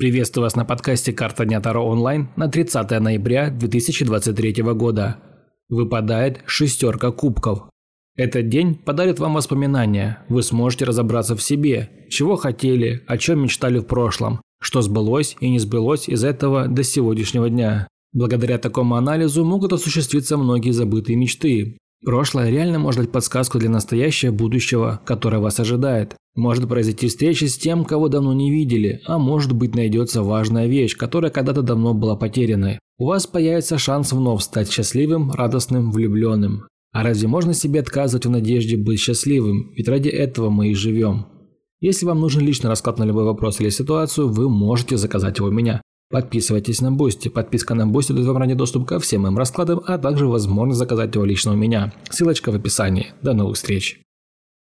Приветствую вас на подкасте «Карта дня Таро онлайн» на 30 ноября 2023 года. Выпадает шестерка кубков. Этот день подарит вам воспоминания. Вы сможете разобраться в себе, чего хотели, о чем мечтали в прошлом, что сбылось и не сбылось из этого до сегодняшнего дня. Благодаря такому анализу могут осуществиться многие забытые мечты. Прошлое реально может дать подсказку для настоящего будущего, которое вас ожидает. Может произойти встреча с тем, кого давно не видели, а может быть найдется важная вещь, которая когда-то давно была потеряна. У вас появится шанс вновь стать счастливым, радостным, влюбленным. А разве можно себе отказывать в надежде быть счастливым? Ведь ради этого мы и живем. Если вам нужен личный расклад на любой вопрос или ситуацию, вы можете заказать его у меня. Подписывайтесь на Бусти. Подписка на Бусти дает вам ранний доступ ко всем моим раскладам, а также возможность заказать его лично у меня. Ссылочка в описании. До новых встреч!